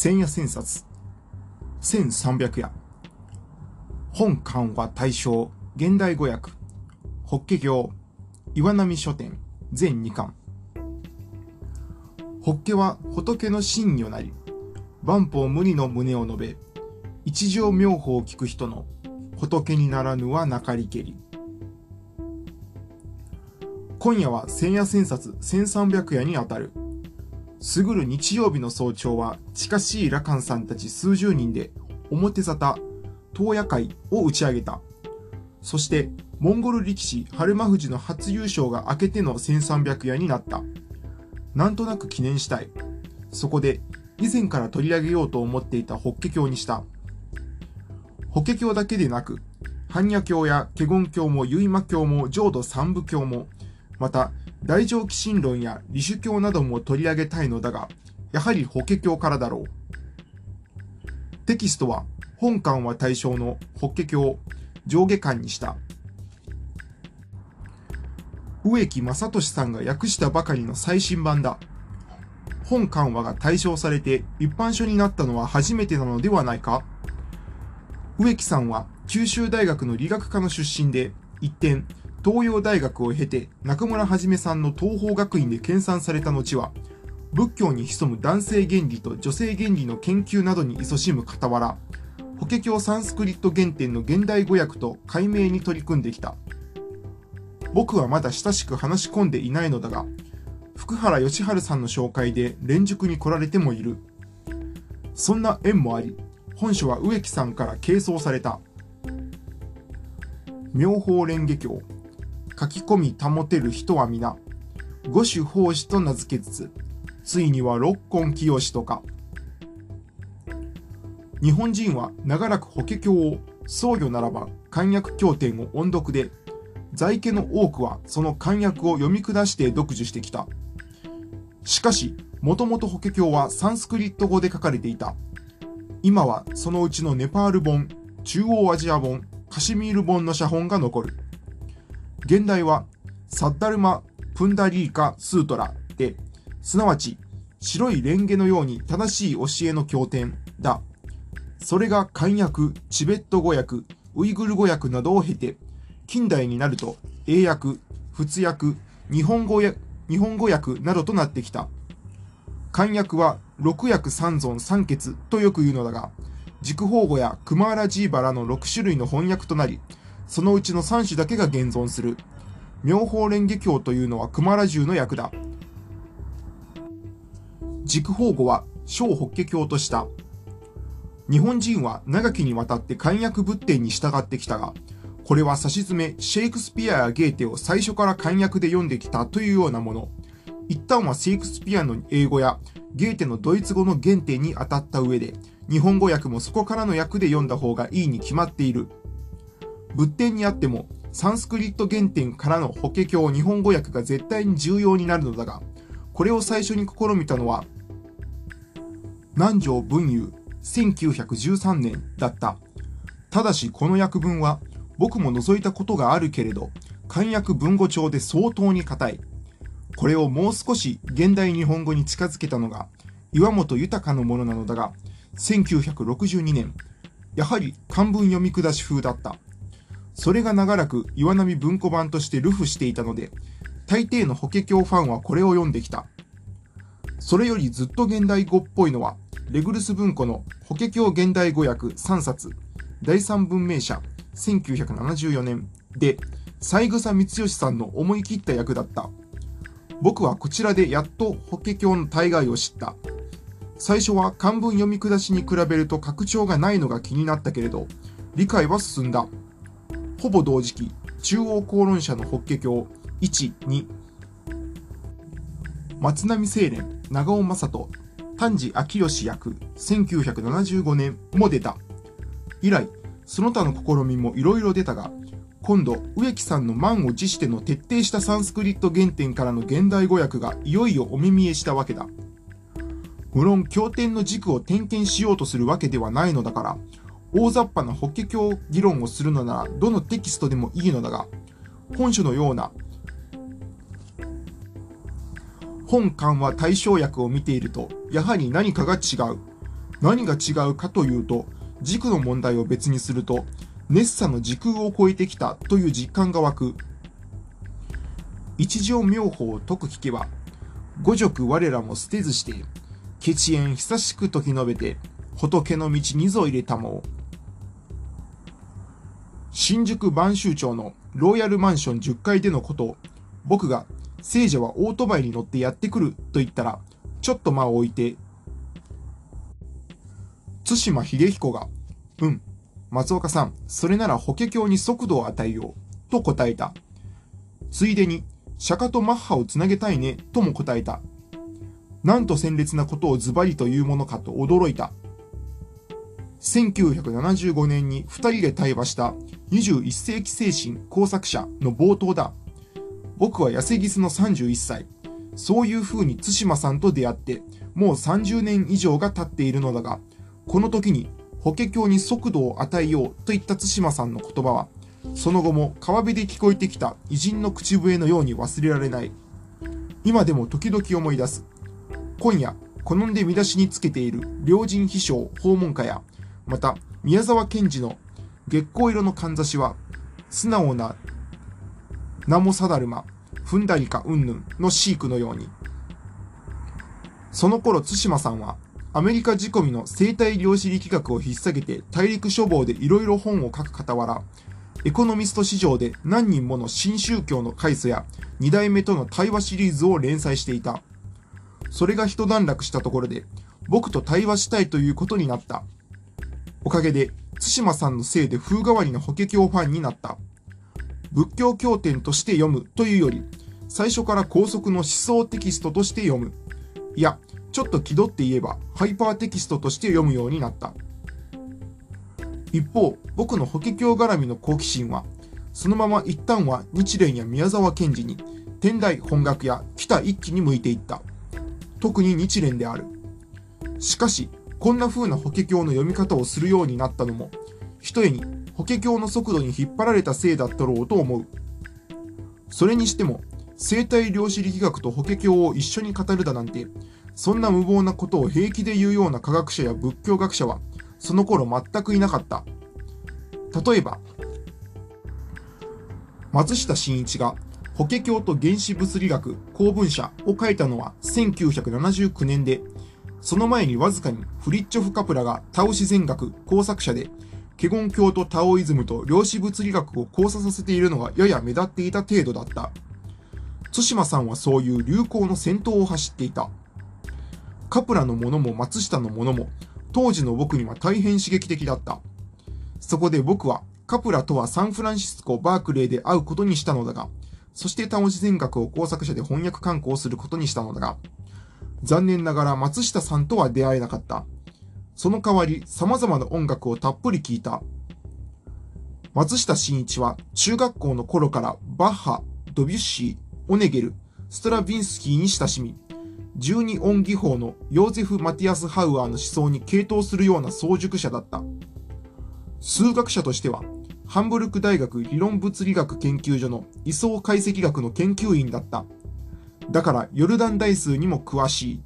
千夜千冊、千三百夜、本館は大正、現代語訳、法華経、岩波書店、全二巻。法華は仏の真如なり、万法無理の旨を述べ、一条妙法を聞く人の仏にならぬはなかりけり。今夜は千夜千冊千三百夜にあたる。すぐる日曜日の早朝は近しい羅漢さんたち数十人で表沙汰、東野会を打ち上げた。そして、モンゴル力士春馬富士の初優勝が明けての1300夜になった。なんとなく記念したい。そこで、以前から取り上げようと思っていた法華経にした。法華経だけでなく、般若経や華厳経も結馬経も浄土三部経も、また、大乗起信論や理主教なども取り上げたいのだが、やはり法華経からだろう。テキストは、本館は対象の法華経上下巻にした。植木正俊さんが訳したばかりの最新版だ。本緩和が対象されて一般書になったのは初めてなのではないか植木さんは九州大学の理学科の出身で、一転、東洋大学を経て中村はじめさんの東方学院で研鑽された後は、仏教に潜む男性原理と女性原理の研究などに勤しむ傍ら、法華経サンスクリット原点の現代語訳と解明に取り組んできた。僕はまだ親しく話し込んでいないのだが、福原義治さんの紹介で連塾に来られてもいる。そんな縁もあり、本書は植木さんから継承された。妙法蓮華経書き込み保てる人は皆、五種法師と名付けつつ、ついには六根清しとか。日本人は長らく法華経を僧侶ならば漢訳経典を音読で、在家の多くはその漢訳を読み下して読受してきた。しかし、もともと法華経はサンスクリット語で書かれていた。今はそのうちのネパール本、中央アジア本、カシミール本の写本が残る。現代はサッダルマ・プンダリーカ・スートラで、すなわち白いレンゲのように正しい教えの経典だ。それが漢訳、チベット語訳、ウイグル語訳などを経て、近代になると英訳、仏訳、日本語訳、日本語訳などとなってきた。漢訳は六訳三尊三欠とよく言うのだが、軸法語やクマーラジーバラの6種類の翻訳となり、そのうちの3種だけが現存する。妙法蓮華経というのは熊良獣の役だ。軸法語は小法華経とした。日本人は長きにわたって漢訳仏典に従ってきたが、これは差し詰めシェイクスピアやゲーテを最初から漢訳で読んできたというようなもの。一旦はシェイクスピアの英語やゲーテのドイツ語の原点に当たった上で、日本語訳もそこからの訳で読んだ方がいいに決まっている。仏典にあっても、サンスクリット原点からの法華経日本語訳が絶対に重要になるのだが、これを最初に試みたのは、南條文雄1913年だった。ただしこの訳文は、僕も覗いたことがあるけれど、漢訳文語帳で相当に硬い。これをもう少し現代日本語に近づけたのが、岩本豊のものなのだが、1962年、やはり漢文読み下し風だった。それが長らく岩波文庫版として流布していたので、大抵の法華経ファンはこれを読んできた。それよりずっと現代語っぽいのは、レグルス文庫の法華経現代語訳3冊、第三文明社1974年で、三枝光義さんの思い切った役だった。僕はこちらでやっと法華経の大概を知った。最初は漢文読み下しに比べると拡張がないのが気になったけれど、理解は進んだ。ほぼ同時期、中央公論社の法華経1、2、松並清廉、長尾正人、丹治明義役、1975年も出た。以来、その他の試みもいろいろ出たが、今度、植木さんの満を持しての徹底したサンスクリット原点からの現代語訳がいよいよお目見えしたわけだ。無論、経典の軸を点検しようとするわけではないのだから、大雑把な法華経議論をするのならどのテキストでもいいのだが、本書のような本緩和対象訳を見ていると、やはり何かが違う。何が違うかというと、軸の問題を別にすると、熱さの時空を超えてきたという実感が湧く。一条妙法を解く聞けば、五辱我らも捨てずして、血縁久しく時述べて、仏の道にぞ入れたもう新宿播州町のロイヤルマンション10階でのことを、僕が聖者はオートバイに乗ってやってくると言ったら、ちょっと間を置いて、津島秀彦が、うん、松岡さん、それなら法華経に速度を与えよう、と答えた。ついでに、釈迦とマッハをつなげたいね、とも答えた。なんと鮮烈なことをズバリというものかと驚いた。1975年に二人で対話した21世紀精神工作者の冒頭だ。僕は痩せギスの31歳。そういう風に津島さんと出会って、もう30年以上が経っているのだが、この時に法華経に速度を与えようと言った対馬さんの言葉は、その後も川辺で聞こえてきた偉人の口笛のように忘れられない。今でも時々思い出す。今夜、好んで見出しにつけている両人秘書訪問歌や、また、宮沢賢治の月光色のかんざしは、素直な名も定るま、踏んだりかうんぬんのシークのように。その頃、対馬さんは、アメリカ仕込みの生態量子力学を引っ提げて大陸書房でいろいろ本を書く傍ら、エコノミスト市場で何人もの新宗教の開祖や二代目との対話シリーズを連載していた。それが一段落したところで、僕と対話したいということになった。おかげで、対馬さんのせいで風変わりな法華経ファンになった。仏教経典として読むというより、最初から高速の思想テキストとして読む。いや、ちょっと気取って言えばハイパーテキストとして読むようになった。一方、僕の法華経絡みの好奇心は、そのまま一旦は日蓮や宮沢賢治に、天台本学や北一揆に向いていった。特に日蓮である。しかし、こんな風な法華経の読み方をするようになったのも、ひとえに法華経の速度に引っ張られたせいだったろうと思う。それにしても、生体量子力学と法華経を一緒に語るだなんて、そんな無謀なことを平気で言うような科学者や仏教学者は、その頃全くいなかった。例えば、松下新一が法華経と原子物理学公文社を書いたのは1979年で、その前にわずかにフリッチョフ・カプラがタオ自然学工作者で、ケゴン教とタオイズムと量子物理学を交差させているのがやや目立っていた程度だった。津島さんはそういう流行の先頭を走っていた。カプラのものも松下のものも、当時の僕には大変刺激的だった。そこで僕は、カプラとはサンフランシスコ・バークレーで会うことにしたのだが、そしてタオ自然学を工作者で翻訳観光することにしたのだが、残念ながら松下さんとは出会えなかった。その代わり様々な音楽をたっぷり聴いた。松下新一は中学校の頃からバッハ、ドビュッシー、オネゲル、ストラヴィンスキーに親しみ、十二音技法のヨーゼフ・マティアス・ハウアーの思想に傾倒するような早熟者だった。数学者としては、ハンブルク大学理論物理学研究所の位相解析学の研究員だった。だからヨルダン大数にも詳しい。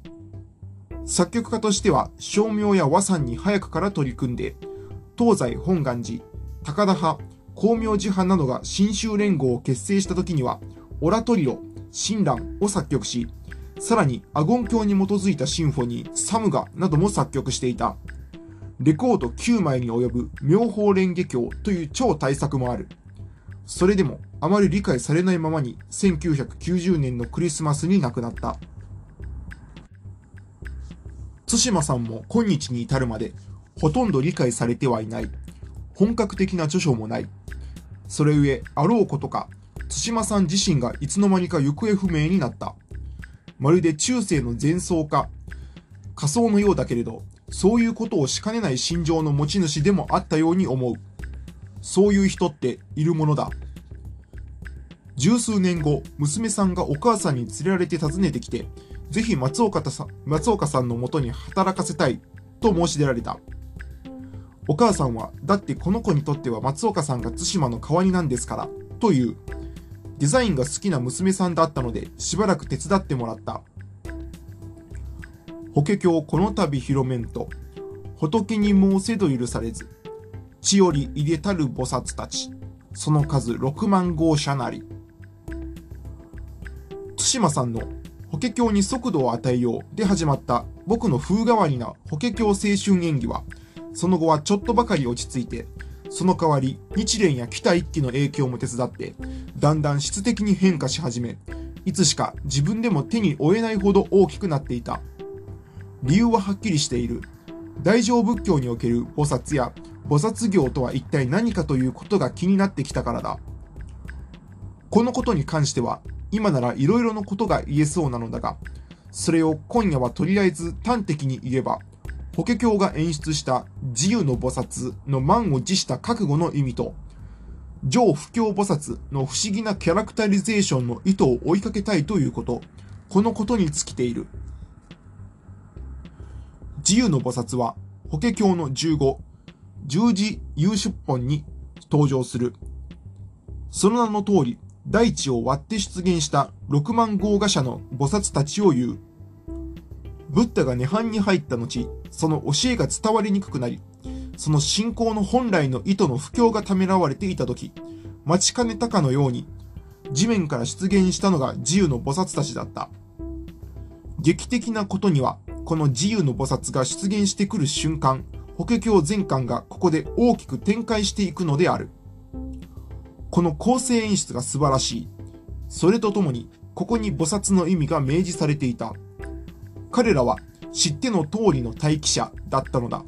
作曲家としては、照明や和算に早くから取り組んで、東西本願寺、高田派、光明寺派などが新州連合を結成した時には、オラトリオ、親鸞を作曲し、さらにアゴン教に基づいたシンフォニー、サムガなども作曲していた。レコード9枚に及ぶ妙法蓮華経という超大作もある。それでもあまり理解されないままに1990年のクリスマスに亡くなった。対馬さんも今日に至るまでほとんど理解されてはいない。本格的な著書もない。それゆえ、あろうことか、対馬さん自身がいつの間にか行方不明になった。まるで中世の前奏か、仮想のようだけれど、そういうことをしかねない心情の持ち主でもあったように思う。そういう人っているものだ。十数年後、娘さんがお母さんに連れられて訪ねてきて、ぜひ松岡さん松岡さんのもとに働かせたいと申し出られた。お母さんは、だってこの子にとっては松岡さんが対馬の代わりなんですから、という。デザインが好きな娘さんだったので、しばらく手伝ってもらった。法華経この度広めんと、仏に申せど許されず、地より入れたる菩薩たち、その数6万号車なり。対馬さんの法華経に速度を与えようで始まった僕の風変わりな法華経青春演技は、その後はちょっとばかり落ち着いて、その代わり日蓮や北一揆の影響も手伝って、だんだん質的に変化し始め、いつしか自分でも手に負えないほど大きくなっていた。理由ははっきりしている。大乗仏教における菩薩や菩薩業とは一体何かということが気になってきたからだ。このことに関しては、今なら色々なことが言えそうなのだが、それを今夜はとりあえず端的に言えば、法華経が演出した自由の菩薩の満を持した覚悟の意味と、上不教菩薩の不思議なキャラクタリゼーションの意図を追いかけたいということ、このことに尽きている。自由の菩薩は、法華経の15、十字有出本に登場する。その名の通り、大地を割って出現した6万豪華者の菩薩たちを言う。ブッダが涅槃に入った後、その教えが伝わりにくくなり、その信仰の本来の意図の不況がためらわれていた時、待ちかねたかのように、地面から出現したのが自由の菩薩たちだった。劇的なことには、この自由の菩薩が出現してくる瞬間、法華経全巻がここで大きく展開していくのである。この構成演出が素晴らしい。それとともに、ここに菩薩の意味が明示されていた。彼らは知っての通りの待機者だったのだ。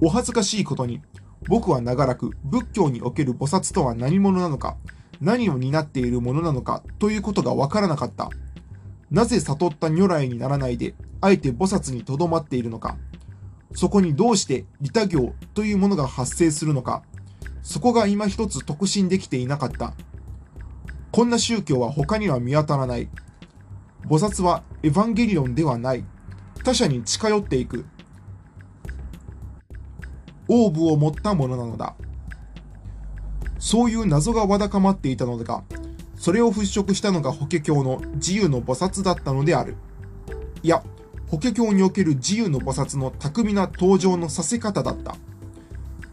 お恥ずかしいことに、僕は長らく仏教における菩薩とは何者なのか、何を担っているものなのかということがわからなかった。なぜ悟った如来にならないで、あえて菩薩にとどまっているのか。そこにどうして利他行というものが発生するのか。そこが今一つ特進できていなかった。こんな宗教は他には見当たらない。菩薩はエヴァンゲリオンではない。他者に近寄っていく。オーブを持ったものなのだ。そういう謎がわだかまっていたのだが、それを払拭したのが法華経の自由の菩薩だったのである。いや、法華経における自由の菩薩の巧みな登場のさせ方だった。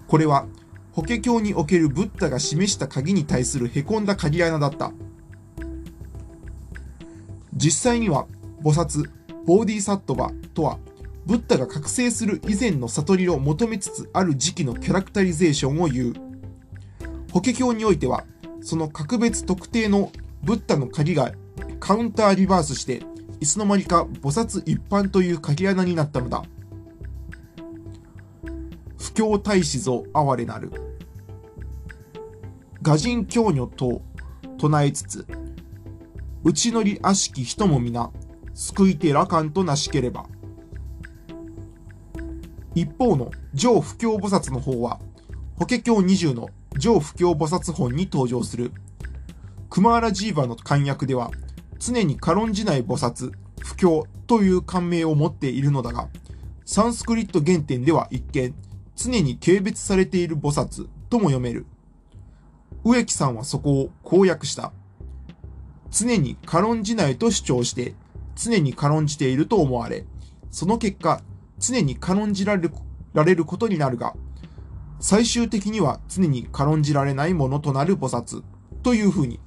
これは、法華経におけるブッダが示した鍵に対する凹んだ鍵穴だった。実際には、菩薩、ボーディーサットバとは、ブッダが覚醒する以前の悟りを求めつつある時期のキャラクタリゼーションを言う。法華経においては、その格別特定のブッダの鍵がカウンターリバースして、いつの間にか菩薩一般という鍵穴になったのだ。不況大使ぞ哀れなる。画人教女と唱えつつ、内乗り悪しき人も皆、救いて羅漢となしければ。一方の上不教菩薩の方は、法華経20の上不教菩薩本に登場する。クマーラジーバの漢訳では、常に軽んじない菩薩、不教という感銘を持っているのだが、サンスクリット原点では一見、常に軽蔑されている菩薩とも読める。植木さんはそこを公約した。常に軽んじないと主張して、常に軽んじていると思われ、その結果、常に軽んじられるられることになるが、最終的には常に軽んじられないものとなる菩薩というふうに。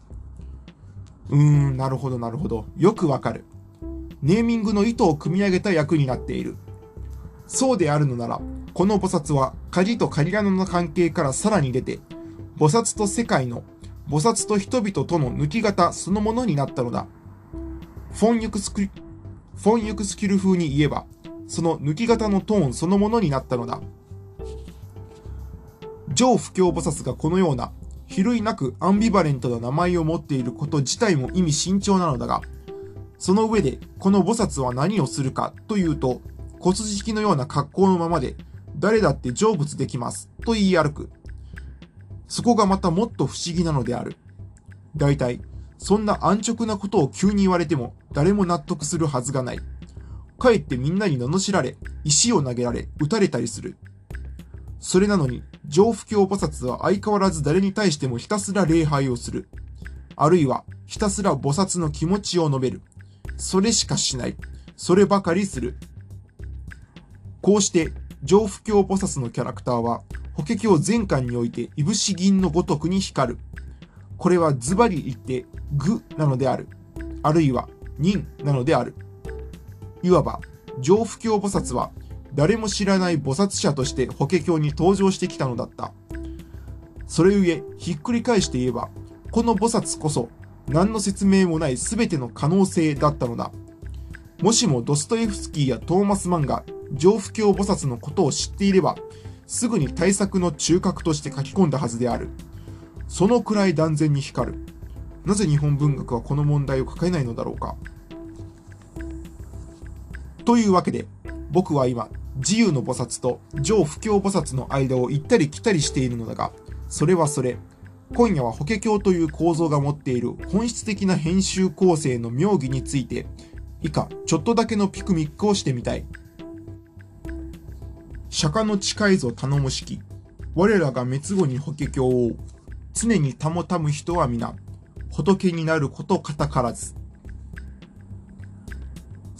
うーん、なるほどなるほど。よくわかる。ネーミングの意図を組み上げた役になっている。そうであるのなら、この菩薩は鍵と鍵穴の関係からさらに出て、菩薩と世界の、菩薩と人々との抜き型そのものになったのだ。フォンユクスクフォンユクスキル風に言えば、その抜き型のトーンそのものになったのだ。上不教菩薩がこのような、比類なくアンビバレントな名前を持っていること自体も意味慎重なのだが、その上で、この菩薩は何をするかというと、骨敷のような格好のままで、誰だって成仏できます、と言い歩く。そこがまたもっと不思議なのである。大体、そんな安直なことを急に言われても、誰も納得するはずがない。かえってみんなに罵られ、石を投げられ、撃たれたりする。それなのに、上不教菩薩は相変わらず誰に対してもひたすら礼拝をする。あるいは、ひたすら菩薩の気持ちを述べる。それしかしない。そればかりする。こうして上不教菩薩のキャラクターは法華経全巻においていぶし銀のごとくに光る。これはズバリ言って愚なのである。あるいは人なのである。いわば上不教菩薩は誰も知らない菩薩者として法華経に登場してきたのだった。それゆえ、ひっくり返して言えば、この菩薩こそ何の説明もない全ての可能性だったのだ。もしもドストエフスキーやトーマス・マンが上不教菩薩のことを知っていれば、すぐに対策の中核として書き込んだはずである。そのくらい断然に光る。なぜ日本文学はこの問題を抱えないのだろうか。というわけで、僕は今、自由の菩薩と上不教菩薩の間を行ったり来たりしているのだが、それはそれ。今夜は法華経という構造が持っている本質的な編集構成の妙義について、以下、ちょっとだけのピクニックをしてみたい。釈迦の近いぞ頼もしき。我らが滅後に法華経を常に保たむ人は皆、仏になることかたからず。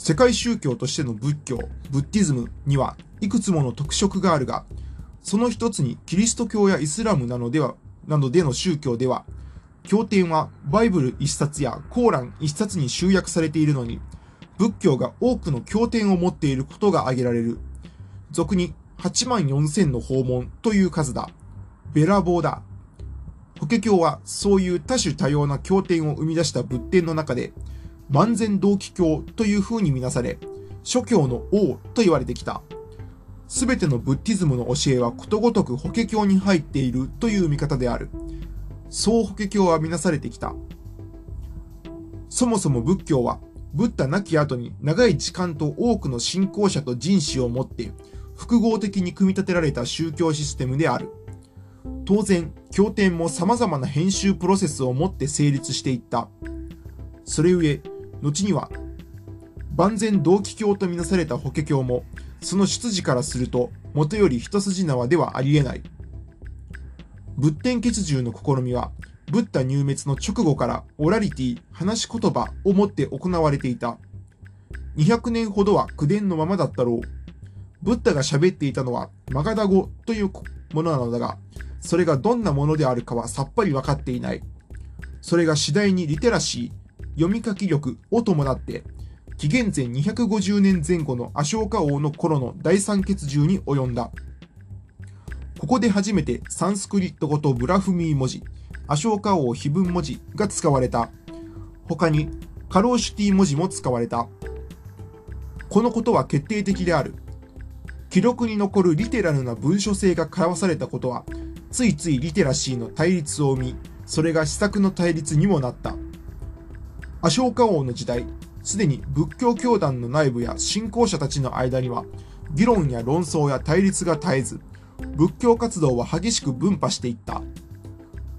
世界宗教としての仏教、ブッディズムにはいくつもの特色があるが、その一つにキリスト教やイスラムなのでは、などでの宗教では、経典はバイブル一冊やコーラン一冊に集約されているのに、仏教が多くの経典を持っていることが挙げられる。俗に8万4千の訪問という数だ。べらぼうだ。法華経はそういう多種多様な経典を生み出した仏典の中で、万全同期教という風にみなされ、諸教の王と言われてきた。すべてのブッディズムの教えはことごとく法華経に入っているという見方である。そう法華経はみなされてきた。そもそも仏教は、ブッダ亡き後に長い時間と多くの信仰者と人種を持って複合的に組み立てられた宗教システムである。当然、経典も様々な編集プロセスをもって成立していった。それゆえ、後には、万全同期教とみなされた法華経も、その出自からすると、元より一筋縄ではありえない。仏典欠従の試みは、ブッダ入滅の直後からオラリティ、話し言葉をもって行われていた。200年ほどは口伝のままだったろう。ブッダが喋っていたのはマガダ語というものなのだが、それがどんなものであるかはさっぱりわかっていない。それが次第にリテラシー、読み書き力を伴って、紀元前250年前後のアショーカ王の頃の第三血獣に及んだ。ここで初めてサンスクリット語とブラフミー文字、アショーカ王碑文文字が使われた。他にカローシュティ文字も使われた。このことは決定的である。記録に残るリテラルな文書性が交わされたことは、ついついリテラシーの対立を生み、それが施策の対立にもなった。アショーカ王の時代、すでに仏教教団の内部や信仰者たちの間には、議論や論争や対立が絶えず、仏教活動は激しく分派していった。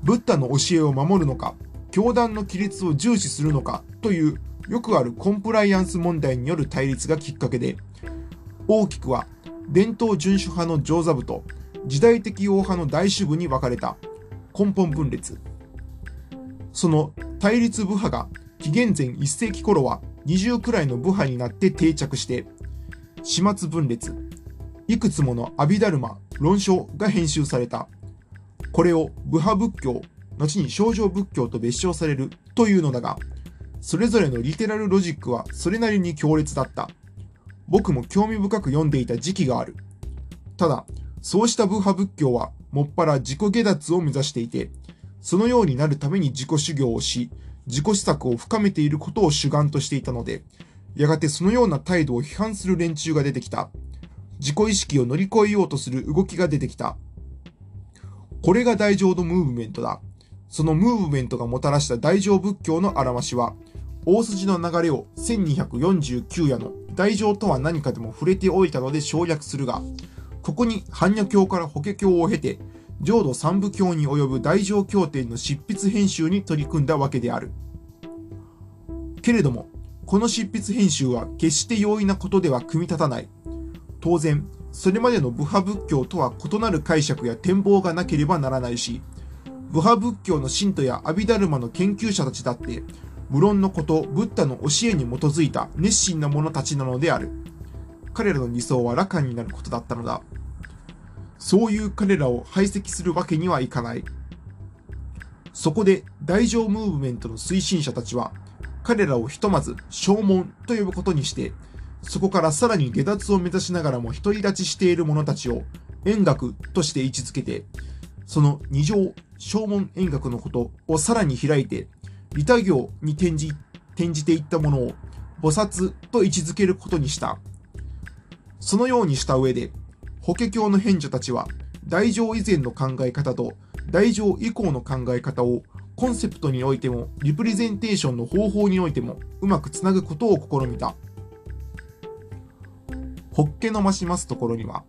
ブッダの教えを守るのか、教団の規律を重視するのかというよくあるコンプライアンス問題による対立がきっかけで、大きくは伝統遵守派の上座部と時代的王派の大主部に分かれた根本分裂。その対立部派が紀元前1世紀頃は20くらいの部派になって定着して、始末分裂、いくつものアビダルマ、論書が編集された。これを部派仏教、後に少女仏教と別称されるというのだが、それぞれのリテラルロジックはそれなりに強烈だった。僕も興味深く読んでいた時期がある。ただ、そうした部派仏教は、もっぱら自己下脱を目指していて、そのようになるために自己修行をし、自己施策を深めていることを主眼としていたので、やがてそのような態度を批判する連中が出てきた。自己意識を乗り越えようとする動きが出てきた。これが大乗のムーブメントだ。そのムーブメントがもたらした大乗仏教の表しは、大筋の流れを1249夜の大乗とは何かでも触れておいたので省略するが、ここに般若経から法華経を経て、浄土三部経に及ぶ大乗経典の執筆編集に取り組んだわけである。けれども、この執筆編集は決して容易なことでは組み立たない。当然、それまでの部派仏教とは異なる解釈や展望がなければならないし、部派仏教の信徒や阿弥陀ルマの研究者たちだって、無論のこと、ブッダの教えに基づいた熱心な者たちなのである。彼らの理想は羅漢になることだったのだ。そういう彼らを排斥するわけにはいかない。そこで大乗ムーブメントの推進者たちは、彼らをひとまず正門と呼ぶことにして、そこからさらに下脱を目指しながらも独り立ちしている者たちを円学として位置づけて、その二乗正門円学のことをさらに開いて、利他行に転じ、転じていったものを菩薩と位置づけることにした。そのようにした上で、法華経の賢者たちは、大乗以前の考え方と大乗以降の考え方をコンセプトにおいても、リプレゼンテーションの方法においても、うまくつなぐことを試みた。ホッケの増しますところには、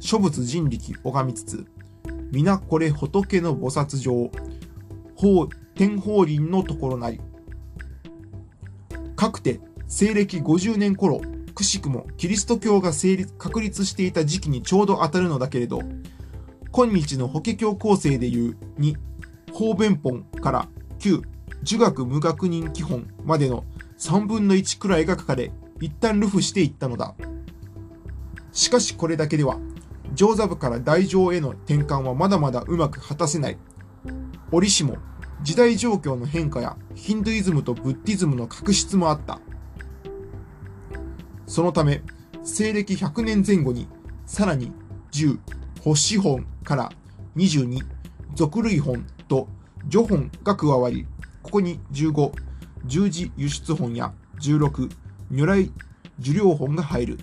諸仏人力拝みつつ、皆これ仏の菩薩上、法天法輪のところなり。かくて、西暦50年頃、くしくもキリスト教が成立確立していた時期にちょうど当たるのだけれど、今日の法華経構成でいう2、法弁本から9、儒学無学人基本までの3分の1くらいが書かれ、一旦ルフしていったのだ。しかしこれだけでは、上座部から大乗への転換はまだまだうまく果たせない。折しも、時代状況の変化やヒンドゥイズムとブッディズムの確執もあった。そのため、西暦100年前後に、さらに10、星本から22、俗類本と序本が加わり、ここに15、十字輸出本や16、如来受領本が入る。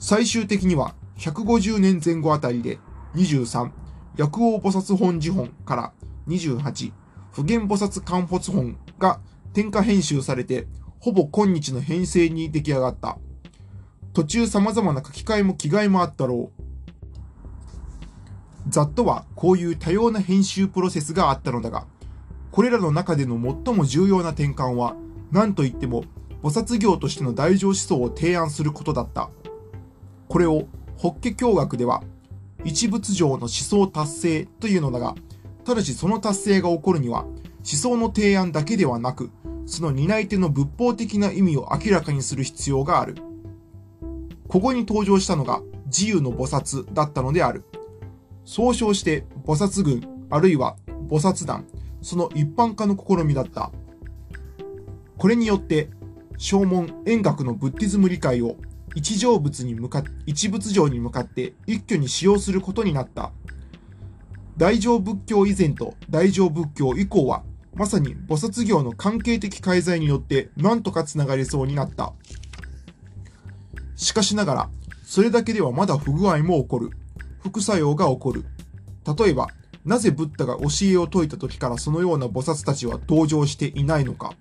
最終的には150年前後あたりで23、薬王菩薩本寺本から28、普賢菩薩観発本が添加編集されて、ほぼ今日の編成に出来上がった。途中様々な書き換えも気概もあったろう。ざっとはこういう多様な編集プロセスがあったのだが、これらの中での最も重要な転換は、何と言っても、菩薩業としての大乗思想を提案することだった。これを、法華経学では、一仏上の思想達成というのだが、ただしその達成が起こるには、思想の提案だけではなく、その担い手の仏法的な意味を明らかにする必要がある。ここに登場したのが自由の菩薩だったのである。総称して菩薩軍あるいは菩薩団、その一般化の試みだった。これによって、正門円学のブッディズム理解を一成仏に向か一仏上に向かって一挙に使用することになった。大乗仏教以前と大乗仏教以降は、まさに菩薩業の関係的介在によって何とか繋がりそうになった。しかしながら、それだけではまだ不具合も起こる。副作用が起こる。例えば、なぜブッダが教えを説いた時からそのような菩薩たちは登場していないのか。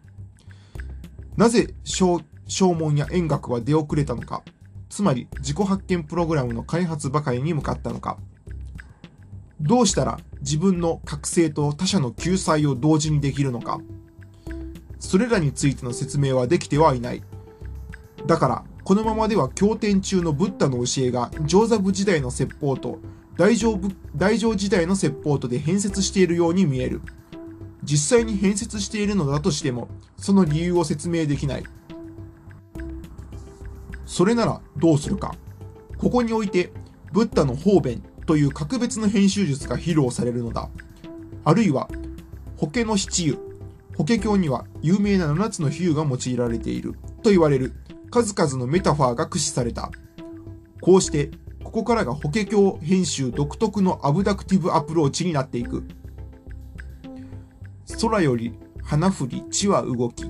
なぜ正門や円学は出遅れたのか。つまり自己発見プログラムの開発ばかりに向かったのか。どうしたら自分の覚醒と他者の救済を同時にできるのか。それらについての説明はできてはいない。だから、このままでは経典中のブッダの教えが上座部時代の説法と大乗大乗時代の説法とで変節しているように見える。実際に変節しているのだとしても、その理由を説明できない。それならどうするか。ここにおいて、ブッダの方便という格別の編集術が披露されるのだ。あるいは、法華の七喩。法華経には有名な7つの比喩が用いられていると言われる数々のメタファーが駆使された。こうして、ここからが法華経編集独特の abductive アプローチになっていく。空より花降り地は動き、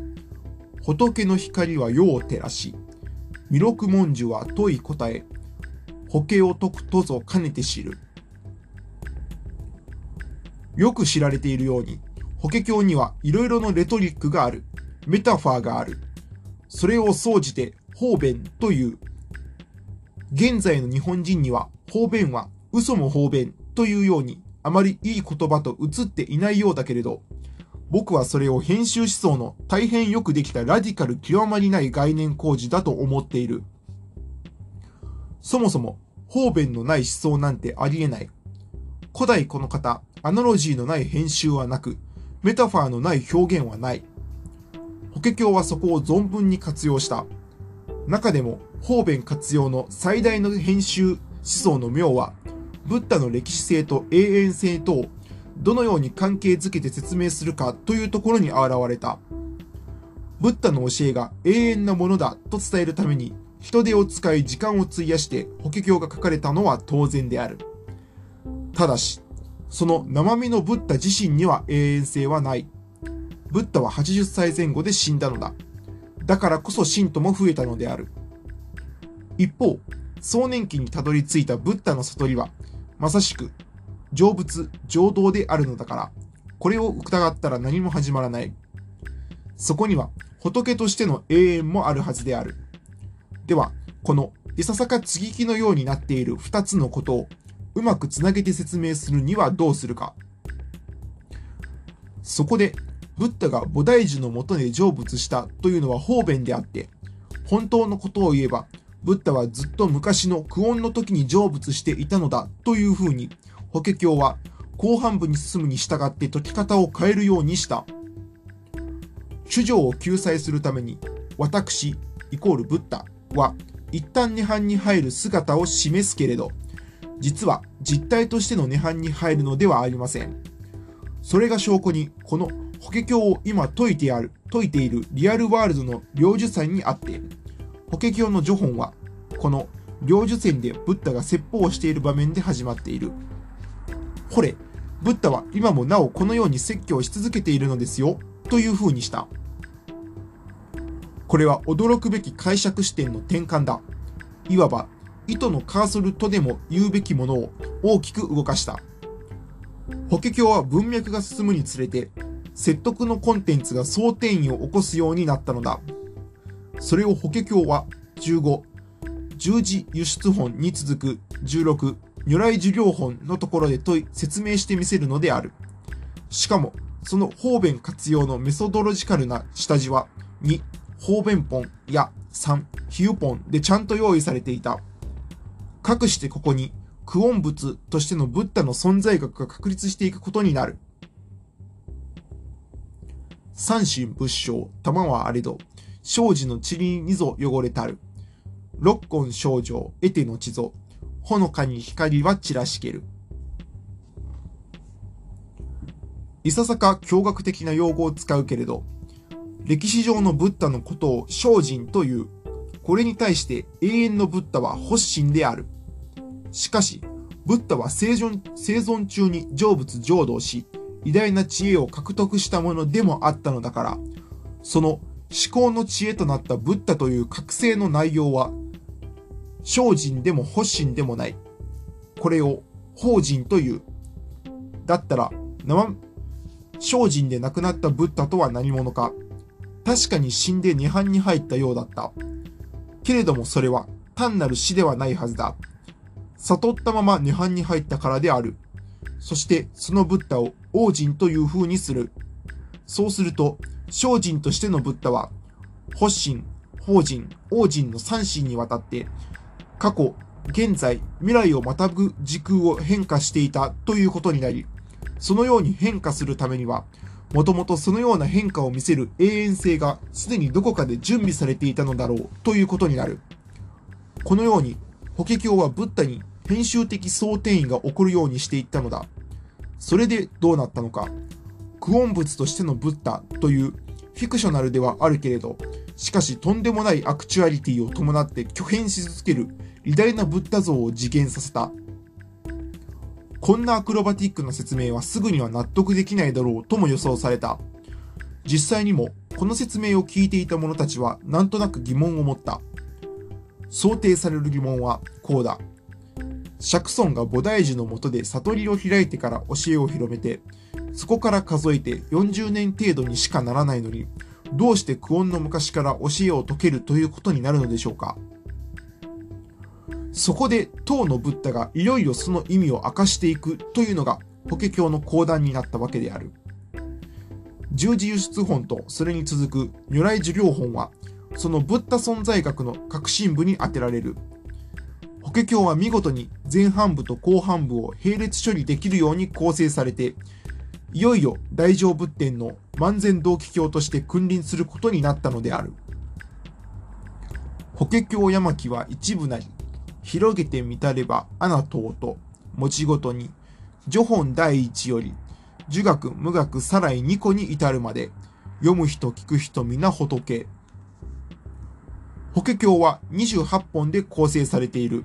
仏の光は世を照らし、弥勒文殊は問い答え、法華を説くとぞ兼ねて知る。よく知られているように、法華経にはいろいろのレトリックがある。メタファーがある。それを総じて方便という。現在の日本人には方便は嘘も方便というようにあまりいい言葉と映っていないようだけれど、僕はそれを編集思想の大変よくできたラディカル極まりない概念工事だと思っている。そもそも方便のない思想なんてありえない。古代この方、アナロジーのない編集はなく、メタファーのない表現はない。法華経はそこを存分に活用した。中でも方便活用の最大の編集思想の妙は、ブッダの歴史性と永遠性とをどのように関係づけて説明するかというところに現れた。ブッダの教えが永遠なものだと伝えるために人手を使い時間を費やして法華経が書かれたのは当然である。ただし、その生身のブッダ自身には永遠性はない。ブッダは80歳前後で死んだのだ。だからこそ信徒も増えたのである。一方、壮年期にたどり着いたブッダの悟りは、まさしく、成仏、浄土であるのだから、これを疑ったら何も始まらない。そこには、仏としての永遠もあるはずである。では、この、いささか接ぎ木のようになっている二つのことを、うまくつなげて説明するにはどうするか。そこで、ブッダが菩提樹のもとで成仏したというのは方便であって、本当のことを言えば、ブッダはずっと昔の苦音の時に成仏していたのだというふうに、法華経は後半部に進むに従って解き方を変えるようにした。主情を救済するために、私、イコールブッダは、一旦涅槃に入る姿を示すけれど、実は実体としての涅槃に入るのではありません。それが証拠に、この法華経を今解いてある、解いているリアルワールドの領受祭にあって、法華経の序本は、この領受戦でブッダが説法をしている場面で始まっている。ほれ、ブッダは今もなおこのように説教し続けているのですよ、という風にした。これは驚くべき解釈視点の転換だ。いわば、糸のカーソルとでも言うべきものを大きく動かした。法華経は文脈が進むにつれて、説得のコンテンツが総転移を起こすようになったのだ。それを法華経は15、十字輸出本に続く16、如来授業本のところで問い説明してみせるのである。しかも、その方便活用のメソドロジカルな下地は、2、方便本や3、比喩本でちゃんと用意されていた。かくしてここに、苦音仏としてのブッダの存在学が確立していくことになる。三神仏性、玉はあれど、生児の塵にぞ汚れたる。六根症状、得ての地ぞ、ほのかに光は散らしける。いささか驚愕的な用語を使うけれど、歴史上のブッダのことを精進という。これに対して永遠のブッダは発心である。しかし、ブッダは生存生存中に成仏浄土し、偉大な知恵を獲得したものでもあったのだから、その思考の知恵となったブッダという覚醒の内容は、精進でも発心でもない。これを法人という。だったら、生、精進で亡くなったブッダとは何者か。確かに死んで涅槃に入ったようだった。けれどもそれは単なる死ではないはずだ。悟ったまま涅槃に入ったからである。そしてそのブッダを王人という風にする。そうすると、精進としてのブッダは、発心、法人、王人の三神にわたって、過去、現在、未来をまたぐ時空を変化していたということになり、そのように変化するためには、もともとそのような変化を見せる永遠性がすでにどこかで準備されていたのだろうということになる。このように、法華経はブッダに編集的総転移が起こるようにしていったのだ。それでどうなったのか。クオン仏としてのブッダというフィクショナルではあるけれど、しかしとんでもないアクチュアリティを伴って巨変し続ける偉大なブッダ像を実現させた。こんなアクロバティックな説明はすぐには納得できないだろうとも予想された。実際にもこの説明を聞いていた者たちはなんとなく疑問を持った。想定される疑問はこうだ。釈尊が菩提樹の下で悟りを開いてから教えを広めて、そこから数えて40年程度にしかならないのに、どうして苦音の昔から教えを解けるということになるのでしょうかそこで当のブッダがいよいよその意味を明かしていくというのが法華経の講談になったわけである。十字輸出本とそれに続く如来授業本は、そのブッダ存在学の核心部に当てられる。法華経は見事に前半部と後半部を並列処理できるように構成されて、いよいよ大乗仏典の万全同期教として君臨することになったのである。法華経山木は一部なり、広げてみたれば穴党と、持ちごとに、序本第一より、儒学、無学、さらい二個に至るまで、読む人聞く人皆仏。法華経は28本で構成されている。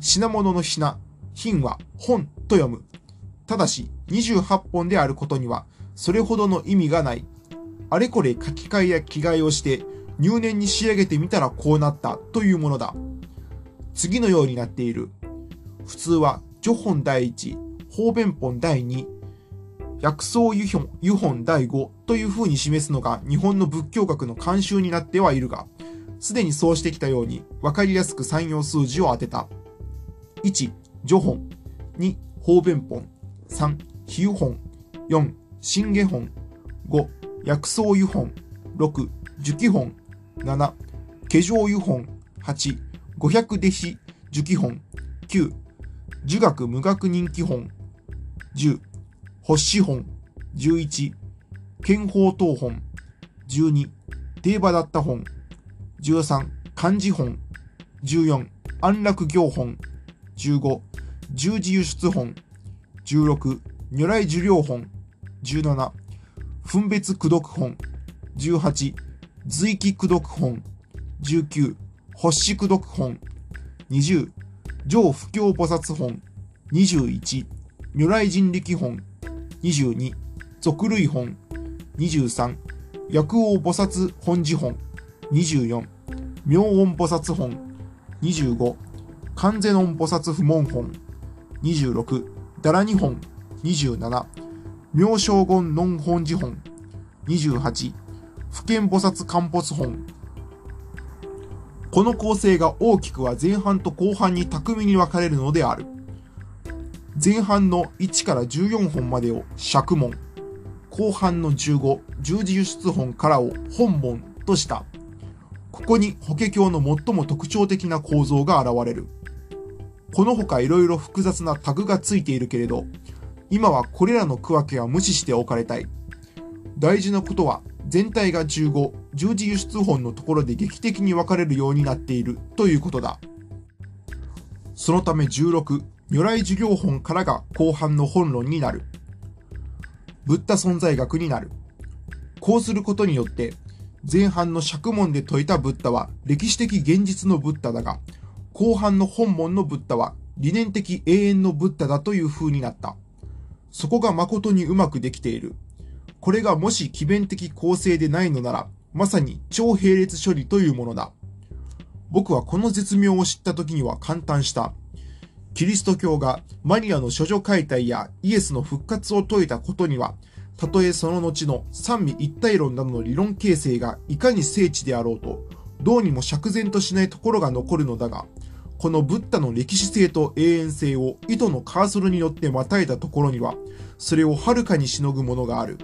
品物の品、品は本と読む。ただし、28本であることには、それほどの意味がない。あれこれ書き換えや着替えをして、入念に仕上げてみたらこうなったというものだ。次のようになっている。普通は、序本第一、方便本第二、薬草湯本湯本第五という風に示すのが日本の仏教学の慣習になってはいるが、すでにそうしてきたように分かりやすく三用数字を当てた。1、序本。2、方便本。3、比喩本。4、信下本。5、薬草湯本。6、樹木本。7、化粧湯本。8、五百弟子樹木本。9、儒学無学人気本。10、発子本。11、憲法等本。12、定場だった本。13、漢字本。14、安楽行本。15、十字輸出本。16、如来受領本。17、分別駆読本。18、随記駆読本。19、発子駆読本。20、上不教菩薩本。21、如来人力本。22、俗類本。23、薬王菩薩本寺本。24、妙音菩薩本。25、完全音菩薩不門本。26、ダラニ本。27、妙正言論本寺本。28、不見菩薩漢仏本。この構成が大きくは前半と後半に巧みに分かれるのである。前半の1から14本までを釈門、後半の15、十字輸出本からを本門とした。ここに法華経の最も特徴的な構造が現れる。この他色々複雑なタグがついているけれど、今はこれらの区分けは無視しておかれたい。大事なことは、全体が15、十字輸出本のところで劇的に分かれるようになっているということだ。そのため16、如来授業本からが後半の本論になる。ブッダ存在学になる。こうすることによって、前半の釈門で説いたブッダは歴史的現実のブッダだが、後半の本門のブッダは理念的永遠のブッダだという風になった。そこが誠にうまくできている。これがもし奇弁的構成でないのなら、まさに超並列処理というものだ。僕はこの絶妙を知った時には感嘆した。キリスト教がマリアの処女解体やイエスの復活を説いたことには、たとえその後の三位一体論などの理論形成がいかに精緻であろうと、どうにも釈然としないところが残るのだが、このブッダの歴史性と永遠性を糸のカーソルによってまたいだところには、それをはるかにしのぐものがある。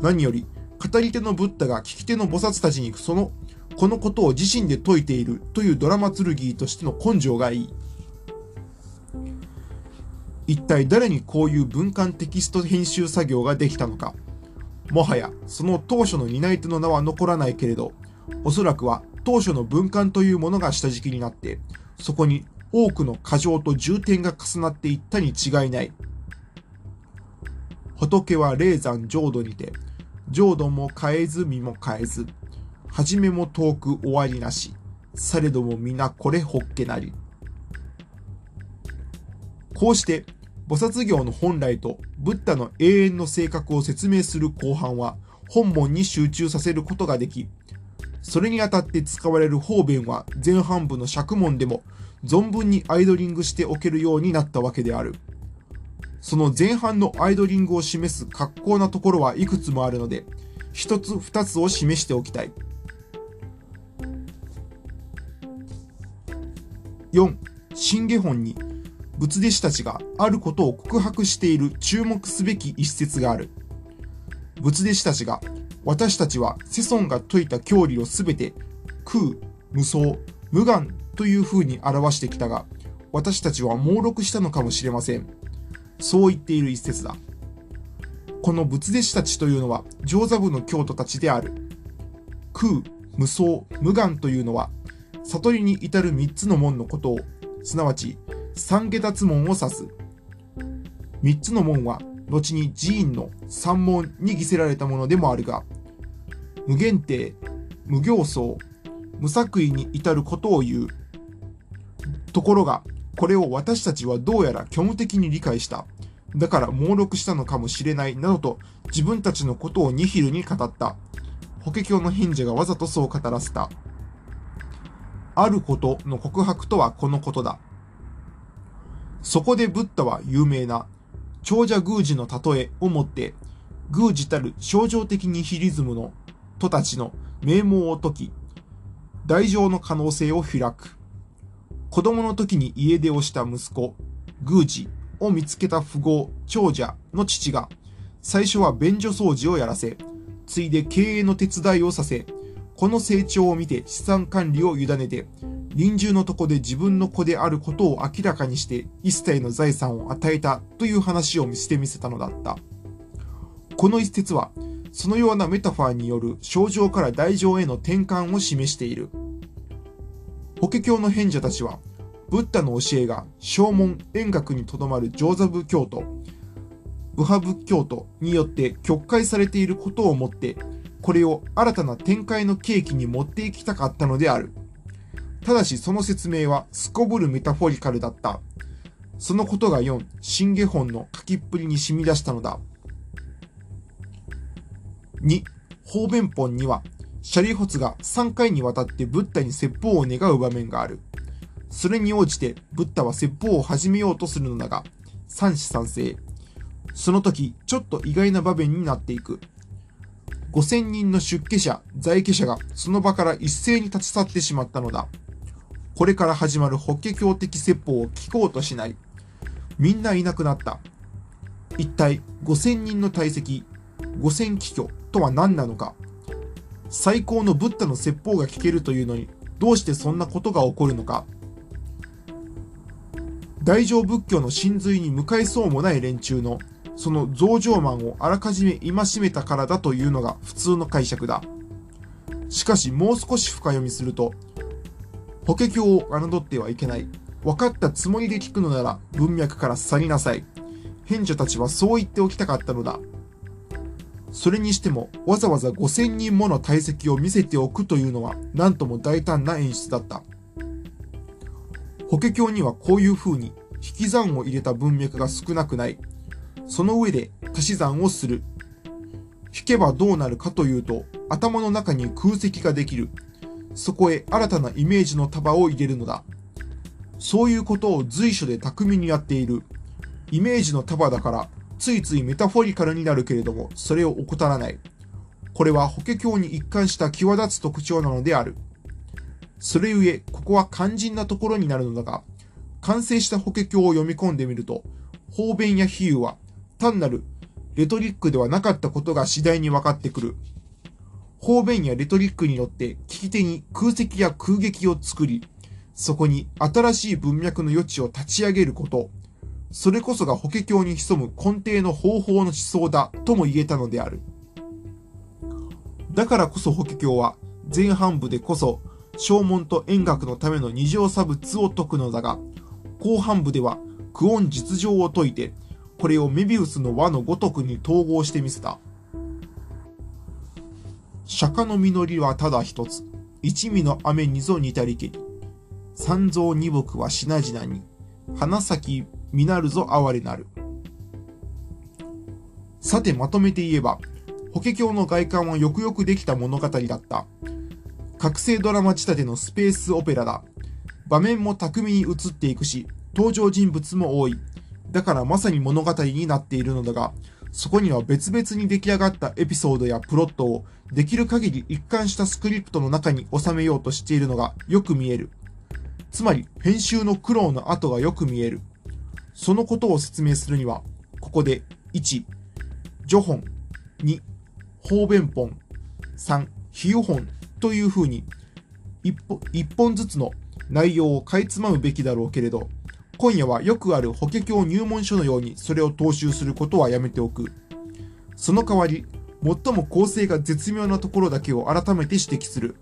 何より、語り手のブッダが聞き手の菩薩たちにその、このことを自身で説いているというドラマ剣としての根性がいい。一体誰にこういう文官テキスト編集作業ができたのか。もはや、その当初の担い手の名は残らないけれど、おそらくは当初の文官というものが下敷きになって、そこに多くの過剰と重点が重なっていったに違いない。仏は霊山浄土にて、浄土も変えず身も変えず、始めも遠く終わりなし、されども皆これほっけなり。こうして菩薩行の本来とブッダの永遠の性格を説明する後半は本門に集中させることができ、それにあたって使われる方便は前半部の釈門でも存分にアイドリングしておけるようになったわけである。その前半のアイドリングを示す格好なところはいくつもあるので、一つ二つを示しておきたい。4. 新下本に仏弟子たちがあることを告白している注目すべき一節がある。仏弟子たちが、私たちは世尊が説いた教理をすべて空、無双、無眼という風に表してきたが、私たちは盲録したのかもしれません。そう言っている一節だ。この仏弟子たちというのは、上座部の教徒たちである。空、無双、無願というのは、悟りに至る三つの門のことを、すなわち、三下脱門を指す。三つの門は、後に寺院の三門に着せられたものでもあるが、無限定、無行僧、無作為に至ることを言う。ところが、これを私たちはどうやら虚無的に理解した。だから猛録したのかもしれないなどと自分たちのことをニヒルに語った。法華経の賢者がわざとそう語らせた。あることの告白とはこのことだ。そこでブッダは有名な長者宮司の例えをもって、宮司たる象徴的にヒリズムの徒たちの名門を解き、大乗の可能性を開く。子供の時に家出をした息子、宮司を見つけた富豪、長者の父が、最初は便所掃除をやらせ、ついで経営の手伝いをさせ、この成長を見て資産管理を委ねて、臨終のとこで自分の子であることを明らかにして一切の財産を与えたという話をしてみせたのだった。この一節は、そのようなメタファーによる症状から大乗への転換を示している。法華経の賢者たちは、ブッダの教えが正門円覚にとどまる上座部教徒、右派仏教徒によって曲解されていることをもってこれを新たな展開の契機に持っていきたかったのである。ただしその説明はすこぶるメタフォリカルだった。そのことが4、新下本の書きっぷりに染み出したのだ。2、方便本には、シャリホツが3回にわたってブッダに説法を願う場面がある。それに応じてブッダは説法を始めようとするのだが、三子三世。その時、ちょっと意外な場面になっていく。5000人の出家者、在家者がその場から一斉に立ち去ってしまったのだ。これから始まる法華経的説法を聞こうとしない。みんないなくなった。一体5000人の体積、5000気虚とは何なのか。最高のブッダの説法が聞けるというのに、どうしてそんなことが起こるのか。大乗仏教の真髄に向かいそうもない連中のその増上マンをあらかじめ戒めたからだというのが普通の解釈だ。しかしもう少し深読みすると、法華経を侮ってはいけない。分かったつもりで聞くのなら文脈から去りなさい。賢者たちはそう言っておきたかったのだ。それにしても、わざわざ5000人もの体積を見せておくというのは、なんとも大胆な演出だった。法華経にはこういう風に、引き算を入れた文脈が少なくない。その上で足し算をする。引けばどうなるかというと、頭の中に空席ができる。そこへ新たなイメージの束を入れるのだ。そういうことを随所で巧みにやっている。イメージの束だから、ついついメタフォリカルになるけれども、それを怠らない。これは法華経に一貫した際立つ特徴なのである。それゆえ、ここは肝心なところになるのだが、完成した法華経を読み込んでみると、方便や比喩は単なるレトリックではなかったことが次第に分かってくる。方便やレトリックによって聞き手に空席や空撃を作り、そこに新しい文脈の余地を立ち上げること。それこそが法華経に潜む根底の方法の思想だとも言えたのである。だからこそ法華経は前半部でこそ正門と円学のための二乗差物を解くのだが、後半部では苦音実情を解いてこれをメビウスの輪のごとくに統合してみせた。釈迦の実りはただ一つ。一味の雨にぞ似たりけり。三蔵二木は品々に。花咲実なるぞ哀れなる。さてまとめて言えば、法華経の外観はよくよくできた物語だった。覚醒ドラマ仕立てのスペースオペラだ。場面も巧みに映っていくし、登場人物も多い。だからまさに物語になっているのだが、そこには別々に出来上がったエピソードやプロットをできる限り一貫したスクリプトの中に収めようとしているのがよく見える。つまり編集の苦労の跡がよく見える。そのことを説明するには、ここで1、序本、2、方便本、3、比喩本という風に一本ずつの内容をかいつまむべきだろうけれど、今夜はよくある法華経入門書のようにそれを踏襲することはやめておく。その代わり、最も構成が絶妙なところだけを改めて指摘する。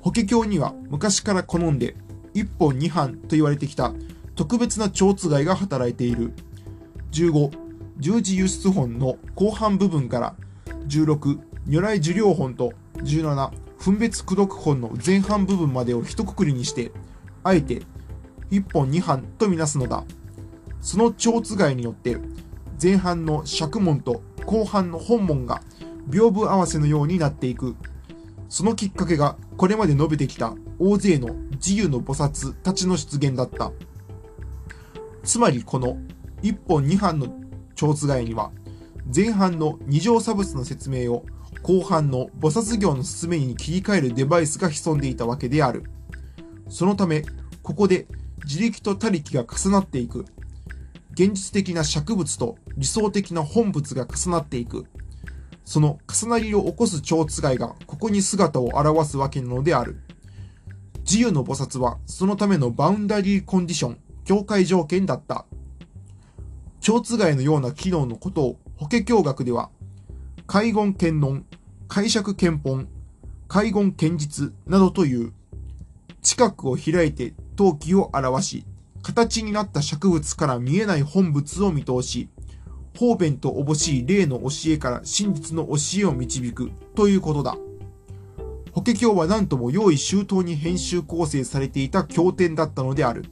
法華経には昔から好んで一本二半と言われてきた特別な蝶つがいが働いている。15、十字輸出本の後半部分から16、如来受領本と17、分別駆読本の前半部分までを一括りにして、あえて一本二半とみなすのだ。その蝶つがいによって、前半の釈門と後半の本門が屏風合わせのようになっていく。そのきっかけがこれまで述べてきた大勢の自由の菩薩たちの出現だった。つまりこの一本二半の蝶つがいには、前半の二乗差物の説明を後半の菩薩行の進めに切り替えるデバイスが潜んでいたわけである。そのため、ここで自力と他力が重なっていく。現実的な尺物と理想的な本物が重なっていく。その重なりを起こす蝶つがいがここに姿を現すわけなのである。自由の菩薩はそのためのバウンダリーコンディション、境界条件だった。蝶つがいのような機能のことを法華経学では、海言検論、解釈検本、海言検実などという、近くを開いて陶器を表し、形になった植物から見えない本物を見通し、方便と乏しい霊の教えから真実の教えを導くということだ。法華経は何とも用意周到に編集構成されていた経典だったのである。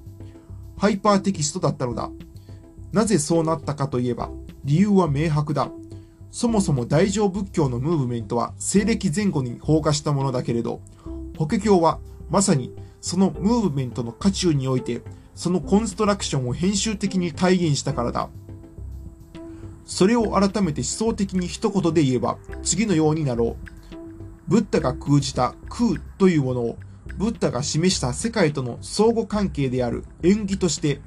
ハイパーテキストだったのだ。なぜそうなったかといえば、理由は明白だ。そもそも大乗仏教のムーブメントは西暦前後に放火したものだけれど、法華経はまさにそのムーブメントの渦中において、そのコンストラクションを編集的に体現したからだ。それを改めて思想的に一言で言えば、次のようになろう。ブッダが空じた空というものを、ブッダが示した世界との相互関係である縁起として、